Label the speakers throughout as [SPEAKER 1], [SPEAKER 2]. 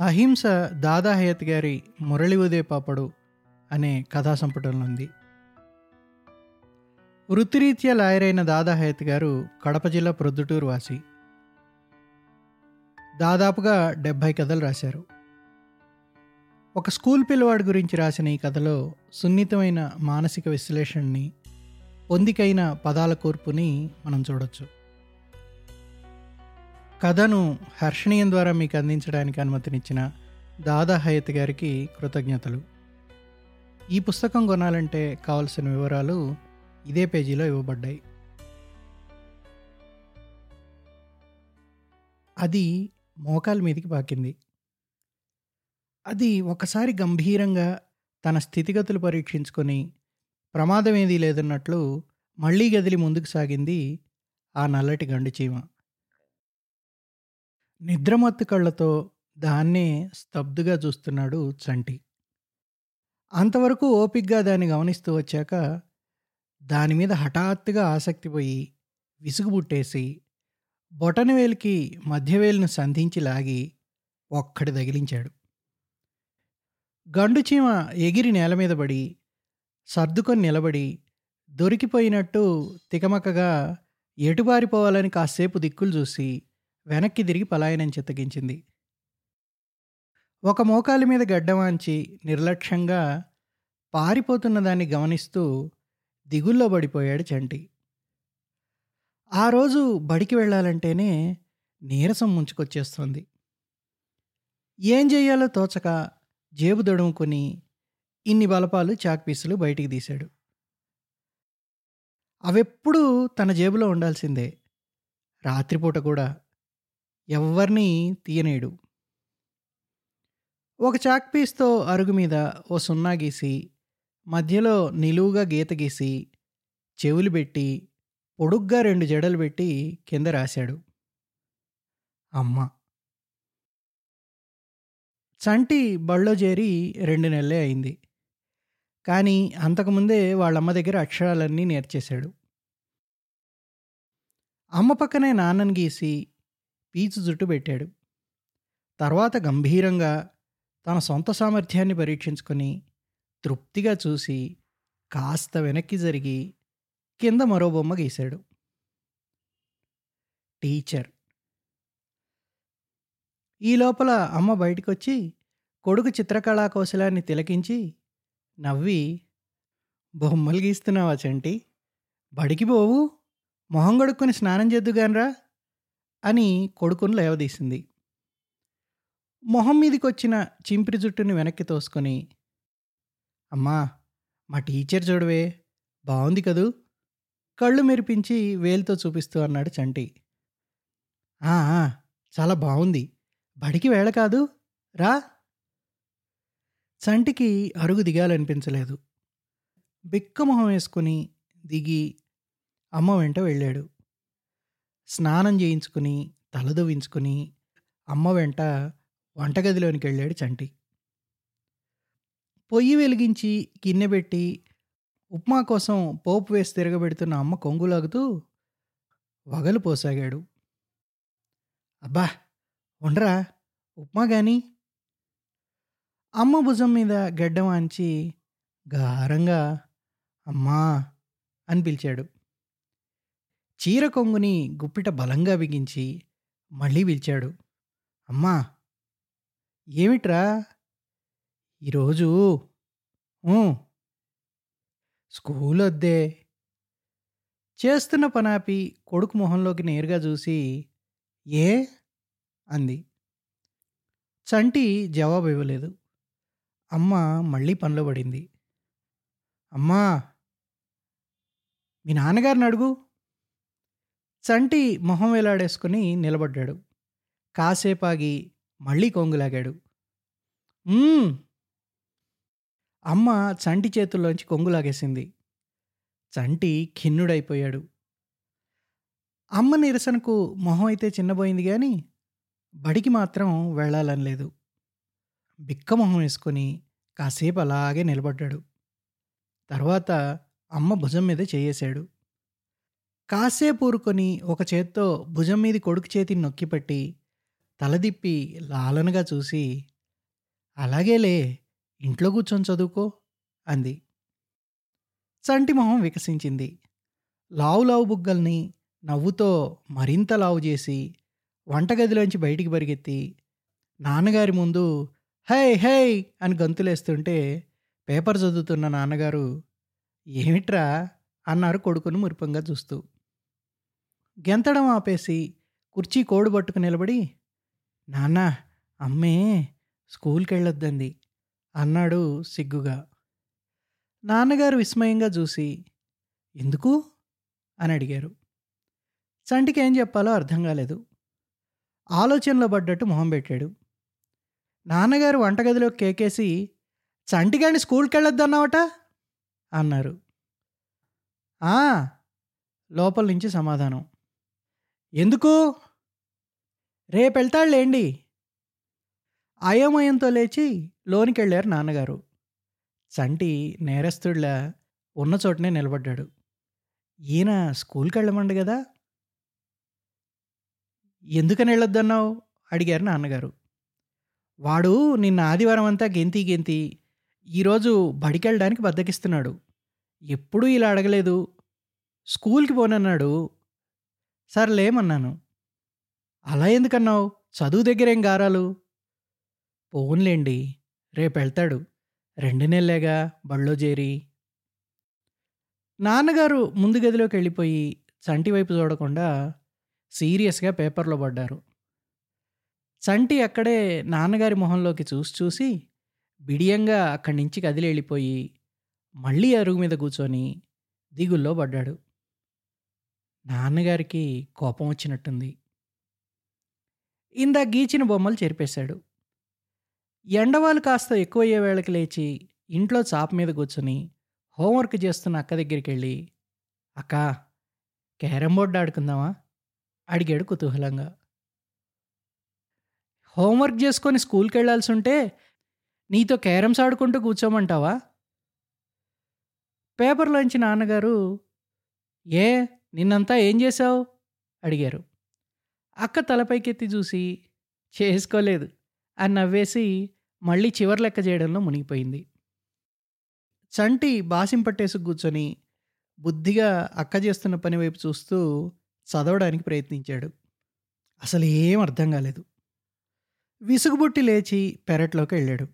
[SPEAKER 1] అహింస దాదా హయత్ గారి మురళి ఉదే పాపడు అనే కథా సంపుటంలో ఉంది వృత్తిరీత్యా లాయరైన దాదా హయత్ గారు కడప జిల్లా ప్రొద్దుటూరు వాసి. దాదాపుగా డెబ్భై కథలు రాశారు. ఒక స్కూల్ పిల్లవాడి గురించి రాసిన ఈ కథలో సున్నితమైన మానసిక విశ్లేషణని పొందికైన పదాల కూర్పుని మనం చూడొచ్చు. కథను హర్షణీయం ద్వారా మీకు అందించడానికి అనుమతినిచ్చిన దాదా హయత్ గారికి కృతజ్ఞతలు. ఈ పుస్తకం కొనాలంటే కావలసిన వివరాలు ఇదే పేజీలో ఇవ్వబడ్డాయి. అది మోకాల మీదికి పాకింది. అది ఒకసారి గంభీరంగా తన స్థితిగతులు పరీక్షించుకొని ప్రమాదం ఏదీ లేదన్నట్లు మళ్ళీ గదిలి ముందుకు సాగింది ఆ నల్లటి గండు చీమ. నిద్రమత్తు కళ్ళతో దాన్నే స్తబ్దుగా చూస్తున్నాడు చంటి. అంతవరకు ఓపిగ్గా దాన్ని గమనిస్తూ వచ్చాక దాని మీద హఠాత్తుగా ఆసక్తి పోయి విసుగు పుట్టేసి బొటనవేలికి మధ్యవేలును సంధించి లాగి ఒక్కడి తగిలించాడు. గండు చీమ ఎగిరి నేల మీద పడి సర్దుకొని నిలబడి దొరికిపోయినట్టు తికమకగా ఎటుబారిపోవాలని కాసేపు దిక్కులు చూసి వెనక్కి తిరిగి పలాయనం చిత్తగించింది. ఒక మోకాలి మీద గడ్డవాంచి నిర్లక్ష్యంగా పారిపోతున్న దాన్ని గమనిస్తూ దిగుల్లో పడిపోయాడు చంటి. ఆ రోజు బడికి వెళ్ళాలంటేనే నీరసం ముంచుకొచ్చేస్తుంది. ఏం చేయాలో తోచక జేబు దొడుముకొని ఇన్ని బలపాలు చాక్పీసులు బయటికి తీశాడు. అవెప్పుడూ తన జేబులో ఉండాల్సిందే. రాత్రిపూట కూడా ఎవరిని తీయనేడు. ఒక చాక్ పీస్తో అరుగు మీద ఓ సున్నా గీసి మధ్యలో నిలువుగా గీత గీసి చెవులు పెట్టి పొడుగ్గా రెండు జడలు పెట్టి కింద రాశాడు. అమ్మ! చంటి బళ్ళో చేరి రెండు నెలలే అయింది. కానీ అంతకుముందే వాళ్ళమ్మ దగ్గర అక్షరాలన్నీ నేర్చేశాడు. అమ్మ పక్కనే నాన్నని గీసి పీచు జుట్టు పెట్టాడు. తర్వాత గంభీరంగా తన సొంత సామర్థ్యాన్ని పరీక్షించుకొని తృప్తిగా చూసి కాస్త వెనక్కి జరిగి కింద మరో బొమ్మ గీశాడు. టీచర్. ఈ లోపల అమ్మ బయటకు వచ్చి కొడుకు చిత్రకళా కౌశలాన్ని తిలకించి నవ్వి బొమ్మలు గీస్తున్నావా చంటి? బడికి పోవు? మొహం కొడుక్కుని స్నానం చేద్దుగానరా? అని కొడుకుని లేవదీసింది. మొహం మీదకి వచ్చిన చింపిరి జుట్టుని వెనక్కి తోసుకొని అమ్మా మా టీచర్ చూడవే బాగుంది కదూ? కళ్ళు మెరిపించి వేలుతో చూపిస్తూ అన్నాడు చంటి. "ఆ, చాలా బాగుంది బడికి వేళ కాదు. రా. చంటికి అరుగు దిగాలనిపించలేదు. బిక్కమొహం వేసుకుని దిగి అమ్మ వెంట వెళ్ళాడు. స్నానం చేయించుకుని తలదువించుకుని అమ్మ వెంట వంటగదిలోనికి వెళ్ళాడు చంటి. పొయ్యి వెలిగించి గిన్నె పెట్టి ఉప్మా కోసం పోపు వేసి తిరగబెడుతున్న అమ్మ కొంగులాగుతూ వగలు పోసాగాడు. అబ్బా ఉండరా? ఉప్మా గాని? అమ్మ భుజం మీద గడ్డం ఆంచి గారంగా అమ్మా అని పిలిచాడు. చీర కొంగుని గుప్పిట బలంగా బిగించి మళ్ళీ పిలిచాడు. అమ్మా ఏమిట్రా? ఈరోజు స్కూల్ వద్దే చేస్తున్న పనాపి కొడుకు మొహంలోకి నేరుగా చూసి ఏ? అంది. చంటి జవాబు ఇవ్వలేదు. అమ్మ మళ్ళీ పనిలో పడింది. అమ్మా మీ నాన్నగారిని అడుగు. చంటి మొహం వేలాడేసుకుని నిలబడ్డాడు. కాసేపాగి మళ్ళీ కొంగులాగాడు. అమ్మ చంటి చేతుల్లోంచి కొంగులాగేసింది. చంటి ఖిన్నుడైపోయాడు. అమ్మ నిరసనకు మొహం అయితే చిన్నబోయింది కానీ బడికి మాత్రం వెళ్ళాలని లేదు. బిక్క మొహం వేసుకొని కాసేపు అలాగే నిలబడ్డాడు. తర్వాత అమ్మ భుజం మీద చేయేశాడు. కాసేపు ఊరుకొని ఒక చేత్తో భుజం మీద కొడుకు చేతిని నొక్కిపెట్టి తలదిప్పి లాలనగా చూసి అలాగేలే ఇంట్లో కూర్చొని చదువుకో అంది. చంటి మొహం వికసించింది. లావు లావు బుగ్గల్ని నవ్వుతో మరింత లావు చేసి వంటగదిలోంచి బయటికి పరిగెత్తి నాన్నగారి ముందు హై హై అని గంతులేస్తుంటే పేపర్ చదువుతున్న నాన్నగారు ఏమిట్రా? అన్నారు కొడుకును మురిపంగా చూస్తూ. గెంతడం ఆపేసి కుర్చీ కోడు పట్టుకు నిలబడి నాన్న అమ్మే స్కూల్కి వెళ్ళొద్దంది అన్నాడు సిగ్గుగా. నాన్నగారు విస్మయంగా చూసి ఎందుకు? అని అడిగారు. చంటికి ఏం చెప్పాలో అర్థం కాలేదు. ఆలోచనలో పడ్డట్టు మొహం పెట్టాడు. నాన్నగారు వంటగదిలో కేకేసి చంటిగాని స్కూల్కి వెళ్ళొద్దన్నావట అన్నారు లోపల నుంచి సమాధానం. ఎందుకు? రేపు వెళ్తాడులేండి అయోమయంతో లేచి లోనికి వెళ్ళారు నాన్నగారు. చంటి నేరస్తుడిలా ఉన్న చోటనే నిలబడ్డాడు. ఈయన స్కూల్కి వెళ్ళమండు కదా ఎందుకని వెళ్ళొద్దన్నావు? అడిగారు నాన్నగారు. వాడు నిన్న ఆదివారం అంతా గెంతి గెంతి ఈరోజు బడికెళ్ళడానికి బద్దకిస్తున్నాడు. ఎప్పుడూ ఇలా అడగలేదు. స్కూల్కి పోనన్నాడు. సర్లేమన్నాను అలా ఎందుకన్నావు? చదువు దగ్గరేం గారాలు? పోన్లేండి రేపు వెళ్తాడు రెండు నెలలేగా బళ్ళో చేరి. నాన్నగారు ముందు గదిలోకి వెళ్ళిపోయి చంటి వైపు చూడకుండా సీరియస్గా పేపర్లో పడ్డారు. చంటి అక్కడే నాన్నగారి మొహంలోకి చూసి చూసి బిడియంగా అక్కడి నుంచి కదిలి వెళ్ళిపోయి మళ్ళీ అరుగు మీద కూర్చొని దిగుల్లో పడ్డాడు. నాన్నగారికి కోపం వచ్చినట్టుంది. ఇందా గీచిన బొమ్మలు చెరిపేశాడు. ఎండవాళ్ళు కాస్త ఎక్కువయ్యే వేళకి లేచి ఇంట్లో చాప మీద కూర్చొని హోంవర్క్ చేస్తున్న అక్క దగ్గరికి వెళ్ళి అక్క క్యారమ్ బోర్డు ఆడుకుందామా? అడిగాడు కుతూహలంగా. హోంవర్క్ చేసుకొని స్కూల్కి వెళ్ళాల్సి ఉంటే నీతో క్యారమ్స్ ఆడుకుంటూ కూర్చోమంటావా? పేపర్లోంచి నాన్నగారు ఏ నిన్నంతా ఏం చేశావు? అడిగారు. అక్క తలపైకెత్తి చూసి చేసుకోలేదు అని నవ్వేసి మళ్ళీ చివరి లెక్క చేయడంలో మునిగిపోయింది. చంటి బాసిం పట్టేసి కూర్చొని బుద్ధిగా అక్క చేస్తున్న పని వైపు చూస్తూ చదవడానికి ప్రయత్నించాడు. అసలు ఏం అర్థం కాలేదు. విసుగుబుట్టి లేచి పెరట్లోకి వెళ్ళాడు.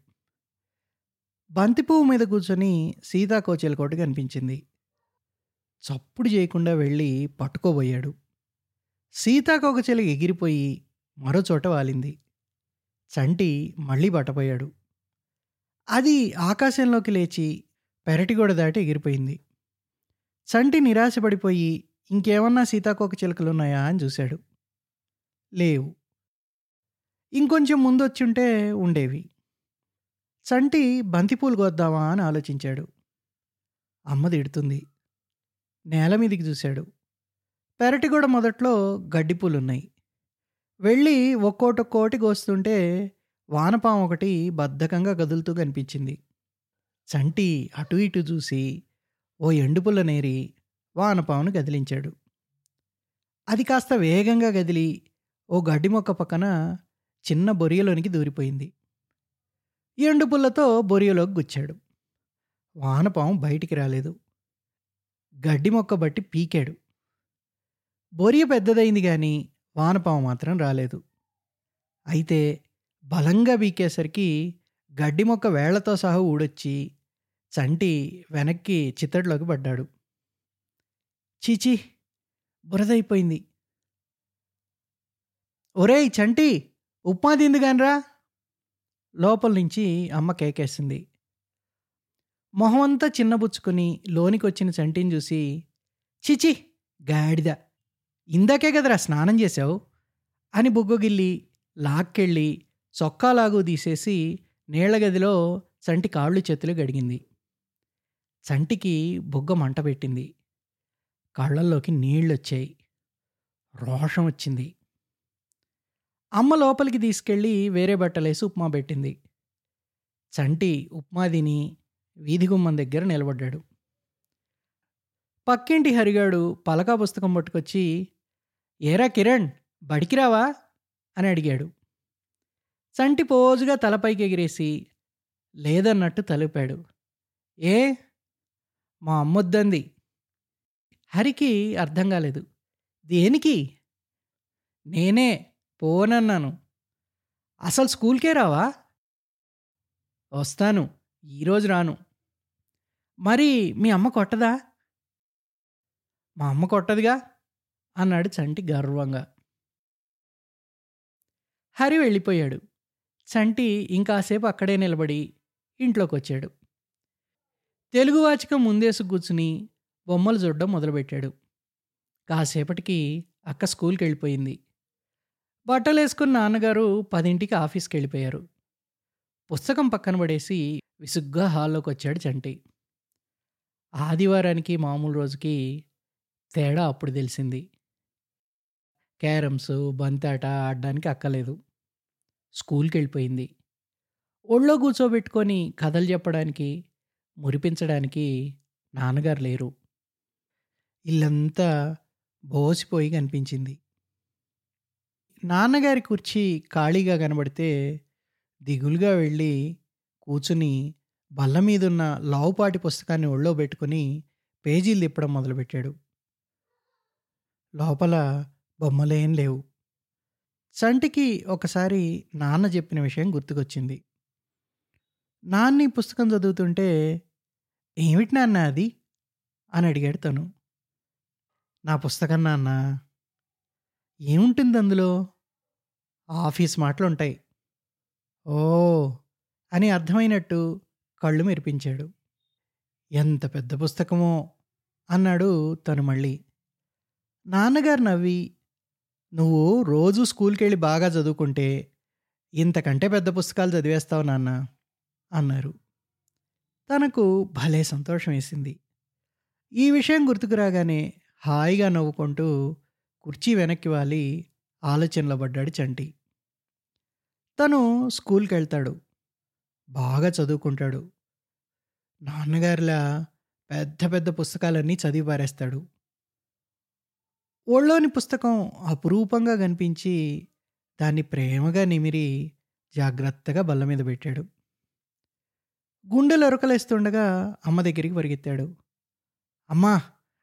[SPEAKER 1] బంతిపువ్వు మీద కూర్చొని సీతాకోచెలకోటి కనిపించింది. చప్పుడు చేయకుండా వెళ్ళి పట్టుకోబోయాడు. సీతాకోకచెల ఎగిరిపోయి మరోచోట వాలింది. చంటి మళ్ళీ పట్టపోయాడు. అది ఆకాశంలోకి లేచి పెరటిగోడ దాటి ఎగిరిపోయింది. చంటి నిరాశపడిపోయి ఇంకేమన్నా సీతాకోక చిలకలున్నాయా అని చూశాడు. లేవు. ఇంకొంచెం ముందు వచ్చుంటే ఉండేవి. చంటి బంతిపూలు కోద్దామా అని ఆలోచించాడు. అమ్మ తిడుతుంది. నేల మీదికి చూశాడు. పెరటిగూడ మొదట్లో గడ్డిపూలున్నాయి. వెళ్ళి ఒక్కోటొక్కోటి కోస్తుంటే వానపాము ఒకటి బద్ధకంగా కదులుతూ కనిపించింది. చంటి అటు ఇటు చూసి ఓ ఎండుపుల్ల నేరి వానపామును కదిలించాడు అది కాస్త వేగంగా కదిలి ఓ గడ్డి మొక్క పక్కన చిన్న బొరియలోనికి దూరిపోయింది. ఎండుపుల్లతో బొరియలోకి గుచ్చాడు. వానపాము బయటికి రాలేదు. గడ్డి మొక్క బట్టి పీకాడు. బొరియ పెద్దదైంది కానీ వానపాము మాత్రం రాలేదు. అయితే బలంగా పీకేసరికి గడ్డి మొక్క వేళ్ళతో సహా ఊడొచ్చి చంటి వెనక్కి చిత్తడిలోకి పడ్డాడు. చీచి బురదైపోయింది. ఒరేయ్ చంటి! ఉప్మా తిందుగానరా! లోపల నుంచి అమ్మ కేకేసింది. మొహం అంతా లోనికొచ్చిన లోనికి వచ్చిన చంటిని చూసి చిచి గాడిద ఇందాకే కదరా స్నానం చేశావు అని బుగ్గగిల్లి లాక్కెళ్ళి చొక్కాలాగు తీసేసి నీళ్ళ గదిలో చంటి కాళ్ళు చేతులు గడిగింది. చంటికి బుగ్గ మంట పెట్టింది. కళ్ళల్లోకి నీళ్ళొచ్చాయి. రోషం వచ్చింది. అమ్మ లోపలికి తీసుకెళ్ళి వేరే బట్టలేసి ఉప్మా పెట్టింది. చంటి ఉప్మా తిని వీధి గుమ్మం దగ్గర నిలబడ్డాడు. పక్కింటి హరిగాడు పలకా పుస్తకం పట్టుకొచ్చి ఏరా కిరణ్ బడికి రావా అని అడిగాడు. చంటి పోజుగా తలపైకి ఎగిరేసి లేదన్నట్టు తలిపాడు. ఏ? మా అమ్మొద్దంది. హరికి అర్థం కాలేదు. దేనికి? నేనే పోనన్నాను. అసలు స్కూల్కే రావా? వస్తాను ఈరోజు రాను. మరి మీ అమ్మ కొట్టదా? మా అమ్మ కొట్టదుగా అన్నాడు చంటి గర్వంగా. హరి వెళ్ళిపోయాడు. చంటి ఇంకాసేపు అక్కడే నిలబడి ఇంట్లోకి వచ్చాడు తెలుగు వాచకం ముందేసు కూర్చుని బొమ్మలు చూడడం మొదలుపెట్టాడు. కాసేపటికి అక్క స్కూల్కి వెళ్ళిపోయింది బట్టలు వేసుకున్న నాన్నగారు పదింటికి ఆఫీస్కి వెళ్ళిపోయారు పుస్తకం పక్కన పడేసి విసుగ్గా హాల్లోకి వచ్చాడు చంటి. ఆదివారానికి మామూలు రోజుకి తేడా అప్పుడు తెలిసింది. క్యారమ్స్ బంతాట ఆడడానికి అక్కలేదు స్కూల్కి వెళ్ళిపోయింది ఒళ్ళో కూర్చోబెట్టుకొని కథలు చెప్పడానికి మురిపించడానికి నాన్నగారు లేరు. ఇల్లంతా బోసిపోయి కనిపించింది. నాన్నగారి కుర్చీ ఖాళీగా కనబడితే దిగులుగా వెళ్ళి కూర్చుని బల్ల మీదున్న లావుపాటి పుస్తకాన్ని ఒళ్ళో పెట్టుకుని పేజీలు తిప్పడం మొదలుపెట్టాడు. లోపల బొమ్మలేం లేవు. చంటికి ఒకసారి నాన్న చెప్పిన విషయం గుర్తుకొచ్చింది. నాన్న ఈ పుస్తకం చదువుతుంటే ఏమిటి నాన్న అది? అని అడిగాడు తను. నా పుస్తకం నాన్న. ఏముంటుంది అందులో? ఆఫీస్ మాటలు ఉంటాయి ఓ అని అర్థమైనట్టు కళ్ళు మెరిపించాడు. ఎంత పెద్ద పుస్తకమో అన్నాడు తను మళ్ళీ. నాన్నగారు నవ్వి నువ్వు రోజు స్కూల్కి వెళ్ళి బాగా చదువుకుంటే ఇంతకంటే పెద్ద పుస్తకాలు చదివేస్తావు నాన్న అన్నారు. తనకు భలే సంతోషం వేసింది. ఈ విషయం గుర్తుకు రాగానే హాయిగా నవ్వుకుంటూ కుర్చీ వెనక్కి వాలి ఆలోచనలో పడ్డాడు చంటి. తను స్కూల్కి వెళ్తాడు బాగా చదువుకుంటాడు. నాన్నగారిలా పెద్ద పెద్ద పుస్తకాలన్నీ చదివి పారేస్తాడు. ఒళ్ళోని పుస్తకం అపురూపంగా కనిపించి దాన్ని ప్రేమగా నిమిరి జాగ్రత్తగా బల్ల మీద పెట్టాడు. గుండెలు అరకలేస్తుండగా అమ్మ దగ్గరికి పరిగెత్తాడు. అమ్మా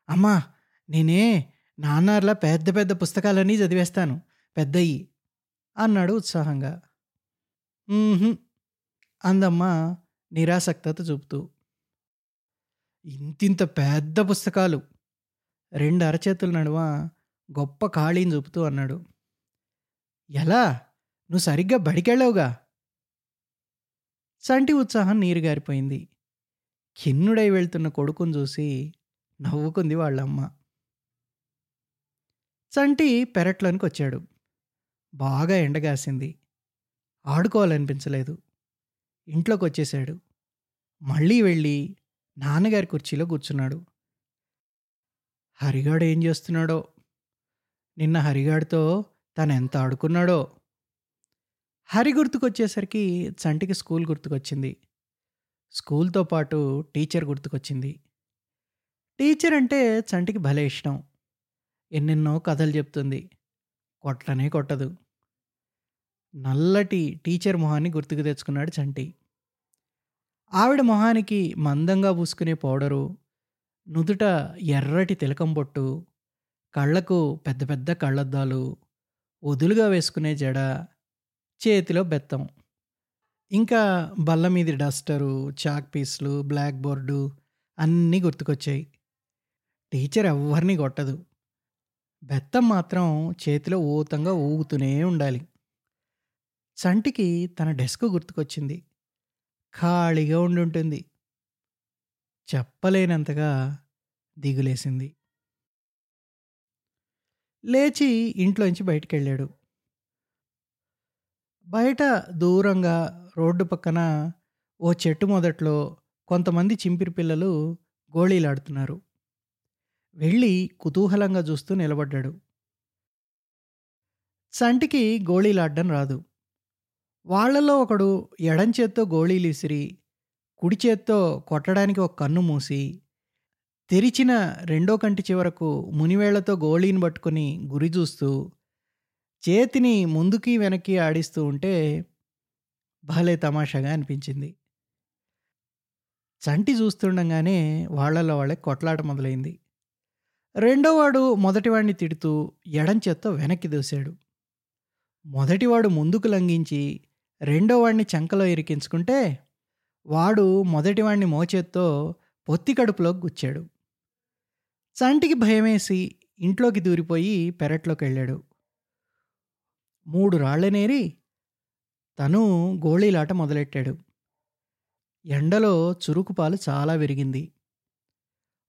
[SPEAKER 1] అమ్మా నేనే నాన్నార్లా పెద్ద పెద్ద పుస్తకాలన్నీ చదివేస్తాను పెద్దయి అన్నాడు ఉత్సాహంగా. అందమ్మ నిరాసక్తత చూపుతూ ఇంతింత పెద్ద పుస్తకాలు రెండు అరచేతుల నడుమ గొప్ప ఖాళీని చూపుతూ అన్నాడు. ఎలా? నువ్వు సరిగ్గా బడికెళ్ళావుగా? చంటి ఉత్సాహం నీరు గారిపోయింది ఖిన్నుడై వెళ్తున్న కొడుకుని చూసి నవ్వుకుంది వాళ్ళమ్మ. చంటి పెరట్లోనికి వచ్చాడు బాగా ఎండగాసింది. ఆడుకోవాలనిపించలేదు. ఇంట్లోకి వచ్చేసాడు మళ్ళీ వెళ్ళి నాన్నగారి కుర్చీలో కూర్చున్నాడు. హరిగాడు ఏం చేస్తున్నాడో? నిన్న హరిగాడితో తను ఎంత ఆడుకున్నాడో? హరి గుర్తుకొచ్చేసరికి చంటికి స్కూల్ గుర్తుకొచ్చింది. స్కూల్తో పాటు టీచర్ గుర్తుకొచ్చింది. టీచర్ అంటే చంటికి భలే ఇష్టం. ఎన్నెన్నో కథలు చెప్తుంది. కొట్టనే కొట్టదు. నల్లటి టీచర్ మొహాన్ని గుర్తుకు తెచ్చుకున్నాడు చంటి. ఆవిడ మొహానికి మందంగా పూసుకునే పౌడరు నుదుట ఎర్రటి తిలకం బొట్టు కళ్ళకు పెద్ద పెద్ద కళ్ళద్దాలు వదులుగా వేసుకునే జడ చేతిలో బెత్తం. ఇంకా బల్ల మీది డస్టరు చాక్ పీస్లు బ్లాక్ బోర్డు అన్నీ గుర్తుకొచ్చాయి. టీచర్ ఎవ్వరిని కొట్టదు. బెత్తం మాత్రం చేతిలో ఊతంగా ఊగుతూనే ఉండాలి. చంటికి తన డెస్క్ గుర్తుకొచ్చింది. ఖాళీగా ఉండుంటుంది చెప్పలేనంతగా దిగులేసింది. లేచి ఇంట్లోంచి బయటికెళ్ళాడు. బయట దూరంగా రోడ్డు పక్కన ఓ చెట్టు మొదట్లో కొంతమంది చింపిరి పిల్లలు గోళీలాడుతున్నారు. వెళ్ళి కుతూహలంగా చూస్తూ నిలబడ్డాడు. చంటికి గోళీలాడ్డం రాదు. వాళ్ళలో ఒకడు ఎడం చేత్తో గోళీలు విసిరి కుడి చేత్తో కొట్టడానికి ఒక కన్ను మూసి తెరిచిన రెండో కంటి చివరకు మునివేళ్ళతో గోళీని పట్టుకొని గురి చూస్తూ చేతిని ముందుకి వెనక్కి ఆడిస్తూ ఉంటే భలే తమాషాగా అనిపించింది. చంటి చూస్తుండగానే వాళ్ళలో వాళ్ళే కొట్లాట మొదలైంది. రెండోవాడు మొదటివాడిని తిడుతూ ఎడం చేత్తో వెనక్కి దూశాడు. మొదటివాడు ముందుకు లంఘించి రెండోవాడిని చంకలో ఇరికించుకుంటే వాడు మొదటివాణ్ణి మోచేత్తో పొత్తి కడుపులోకి గుచ్చాడు. చంటికి భయమేసి ఇంట్లోకి దూరిపోయి పెరట్లోకి వెళ్ళాడు. మూడు రాళ్ళనేరి తను గోళీలాట మొదలెట్టాడు. ఎండలో చురుకుపాలు చాలా విరిగింది.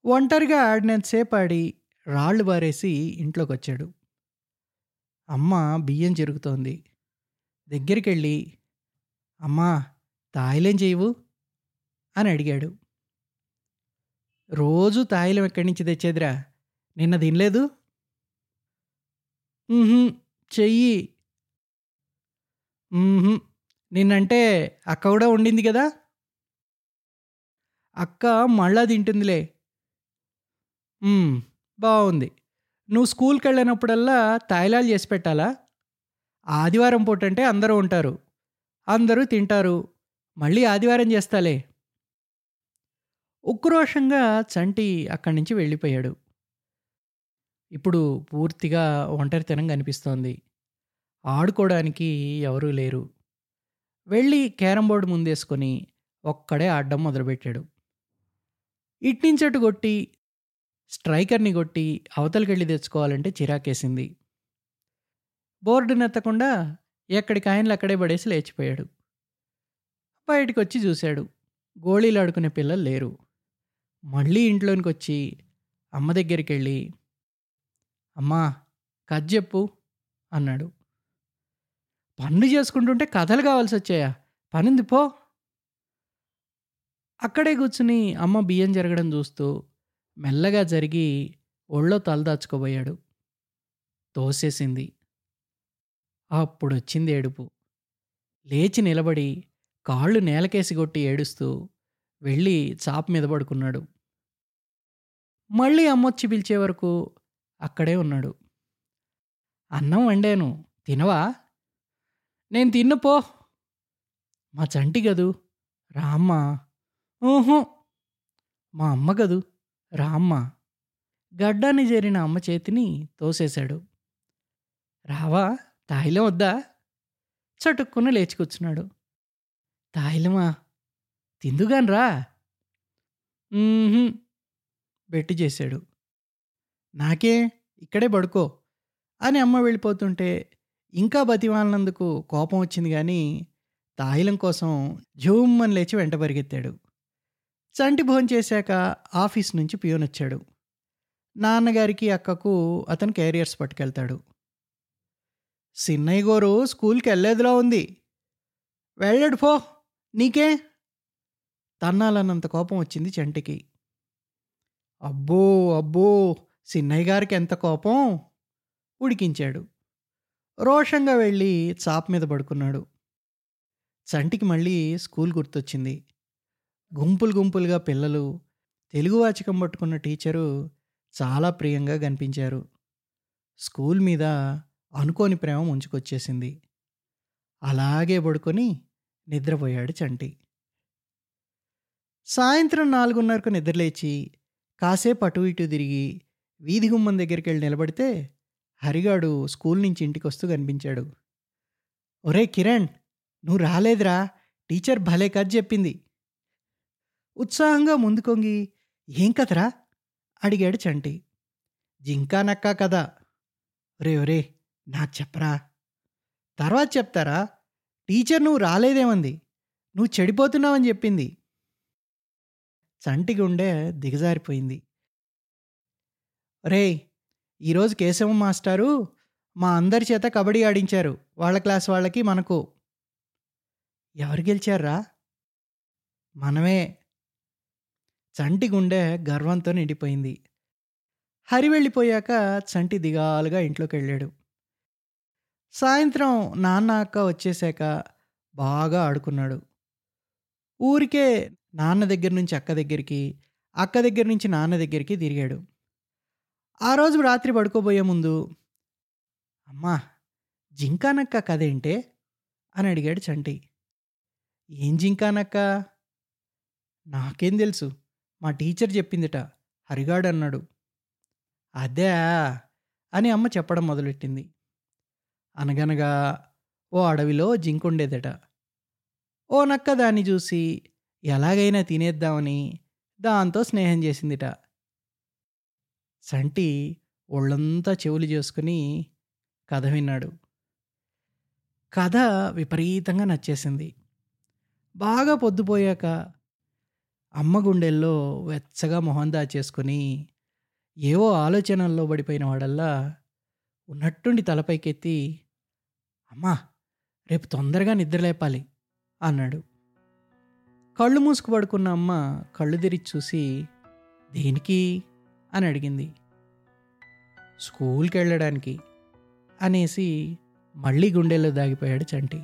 [SPEAKER 1] ఒంటరిగా ఆడినంతసేపు ఆడి రాళ్ళు బారేసి ఇంట్లోకి వచ్చాడు అమ్మ బియ్యం జరుగుతోంది దగ్గరికి వెళ్ళి అమ్మా తాయిలేం చేయవు? అని అడిగాడు. రోజు తాయిలం ఎక్కడి నుంచి తెచ్చేదిరా? నిన్న తినలేదు? చెయ్యి. నిన్నంటే అక్క కూడా ఉండింది కదా? అక్క మళ్ళా తింటుందిలే. బాగుంది నువ్వు స్కూల్కి వెళ్ళినప్పుడల్లా తాయిలాలు చేసి పెట్టాలా? ఆదివారం పూట అంటే అందరూ ఉంటారు. అందరూ తింటారు. మళ్ళీ ఆదివారం చేస్తాలే. ఉక్రోషంగా చంటి అక్కడి నుంచి వెళ్ళిపోయాడు. ఇప్పుడు పూర్తిగా ఒంటరితనం కనిపిస్తోంది. ఆడుకోవడానికి ఎవరూ లేరు. వెళ్ళి క్యారం బోర్డు ముందేసుకొని ఒక్కడే ఆడడం మొదలుపెట్టాడు. ఇట్నించటు కొట్టి స్ట్రైకర్ని కొట్టి అవతలకెళ్ళి తెచ్చుకోవాలంటే చిరాకేసింది. బోర్డు నెత్తకుండా ఎక్కడికి ఆయనలు అక్కడే పడేసి లేచిపోయాడు. బయటకు వచ్చి చూశాడు. గోళీలు ఆడుకునే పిల్లలు లేరు. మళ్ళీ ఇంట్లోనికి వచ్చి అమ్మ దగ్గరికి వెళ్ళి అమ్మా కథ చెప్పు అన్నాడు. పనులు చేసుకుంటుంటే కథలు కావాల్సి వచ్చాయా పనింది పో. అక్కడే కూర్చుని అమ్మ బియ్యం జరగడం చూస్తూ మెల్లగా జరిగి ఒళ్ళో తలదాచుకోబోయాడు. తోసేసింది. అప్పుడు వచ్చింది ఏడుపు. లేచి నిలబడి కాళ్ళు నేలకేసి కొట్టి ఏడుస్తూ వెళ్ళి చాప మీద పడుకున్నాడు. మళ్ళీ అమ్మొచ్చి పిలిచే వరకు అక్కడే ఉన్నాడు. అన్నం వండాను. తినవా? నేను తిన్ను పో. మా చంటి గదు. రామ్మ. ఊహు మా అమ్మ గదు. రామ్మ. గడ్డాన్ని చేరిన అమ్మ చేతిని తోసేశాడు. రావా. తాయిలం వద్దా? చటుక్కున లేచి కూర్చున్నాడు తాయిలమా? తిందుగానరా. బెట్టి చేశాడు. నాకే ఇక్కడే పడుకో. అని అమ్మ వెళ్ళిపోతుంటే ఇంకా బతిమాలినందుకు కోపం వచ్చింది కానీ తాయిలం కోసం జూమ్మని లేచి వెంట పరిగెత్తాడు. చంటి భోజనం చేశాక ఆఫీస్ నుంచి పియోన్ వచ్చాడు నాన్నగారికి అక్కకు అతను క్యారియర్స్ పట్టుకెళ్తాడు. సిన్నయ్య గోరు స్కూల్కి వెళ్ళేదిలా ఉంది. వెళ్ళాడు పో నీకే. తన్నాలన్నంత కోపం వచ్చింది చంటికి. అబ్బో అబ్బో సిన్నయ్య గారికి ఎంత కోపం? ఉడికించాడు. రోషంగా వెళ్ళి చాప్ మీద పడుకున్నాడు. చంటికి మళ్ళీ స్కూల్ గుర్తొచ్చింది. గుంపులు గుంపులుగా పిల్లలు తెలుగు వాచకం పట్టుకున్న టీచరు చాలా ప్రియంగా కనిపించారు. స్కూల్ మీద అనుకోని ప్రేమ ముంచుకొచ్చేసింది. అలాగే పడుకొని నిద్రపోయాడు చంటి. సాయంత్రం నాలుగున్నరకు నిద్రలేచి కాసేపు అటు ఇటు తిరిగి వీధి గుమ్మం దగ్గరికి వెళ్ళి నిలబడితే హరిగాడు స్కూల్ నుంచి ఇంటికి వస్తూ కనిపించాడు. ఒరే కిరణ్ నువ్వు రాలేదురా. టీచర్ భలే కథ చెప్పింది. ఉత్సాహంగా ముందుకొంగి ఏం కథరా? అడిగాడు చంటి. జింకా నక్కా కదా ఒరే ఒరే నాకు చెప్పరా? తర్వాత చెప్తారా? టీచర్ నువ్వు రాలేదేమంది? నువ్వు చెడిపోతున్నావని చెప్పింది. చంటి గుండె దిగజారిపోయింది. రే ఈరోజు కేశవ మాస్టారు మా అందరి చేత కబడ్డీ ఆడించారు. వాళ్ళ క్లాస్ వాళ్ళకి మనకు. ఎవరు గెలిచారా మనమే. చంటి గుండె గర్వంతో నిండిపోయింది. హరి వెళ్ళిపోయాక చంటి దిగాలుగా ఇంట్లోకి వెళ్ళాడు సాయంత్రం నాన్న అక్క వచ్చేసాక బాగా ఆడుకున్నాడు. ఊరికే నాన్న దగ్గర నుంచి అక్క దగ్గరికి అక్క దగ్గర నుంచి నాన్న దగ్గరికి తిరిగాడు. ఆ రోజు రాత్రి పడుకోబోయే ముందు అమ్మా జింకానక్క కదేంటే అని అడిగాడు చంటి. ఏం జింకానక్క? నాకేం తెలుసు మా టీచర్ చెప్పిందిట హరిగాడు అన్నాడు. అదే? అని అమ్మ చెప్పడం మొదలెట్టింది. అనగనగా ఓ అడవిలో జింకుండేదట. ఓ నక్క దాన్ని చూసి ఎలాగైనా తినేద్దామని దాంతో స్నేహం చేసిందిట. సంటి ఒళ్ళంతా చెవులు చేసుకుని కథ విన్నాడు. కథ విపరీతంగా నచ్చేసింది. బాగా పొద్దుపోయాక అమ్మ గుండెల్లో వెచ్చగా మొహం దాచేసుకుని ఏవో ఆలోచనల్లో పడిపోయిన వాడల్లా ఉన్నట్టుండి తలపైకెత్తి అమ్మా రేపు తొందరగా నిద్రలేపాలి అన్నాడు. కళ్ళు మూసుకు పడుకున్న అమ్మ కళ్ళు తెరిచి చూసి దేనికి? అని అడిగింది. స్కూల్కి వెళ్ళడానికి అనేసి మళ్ళీ గుండెల్లో దాగిపోయాడు చంటి.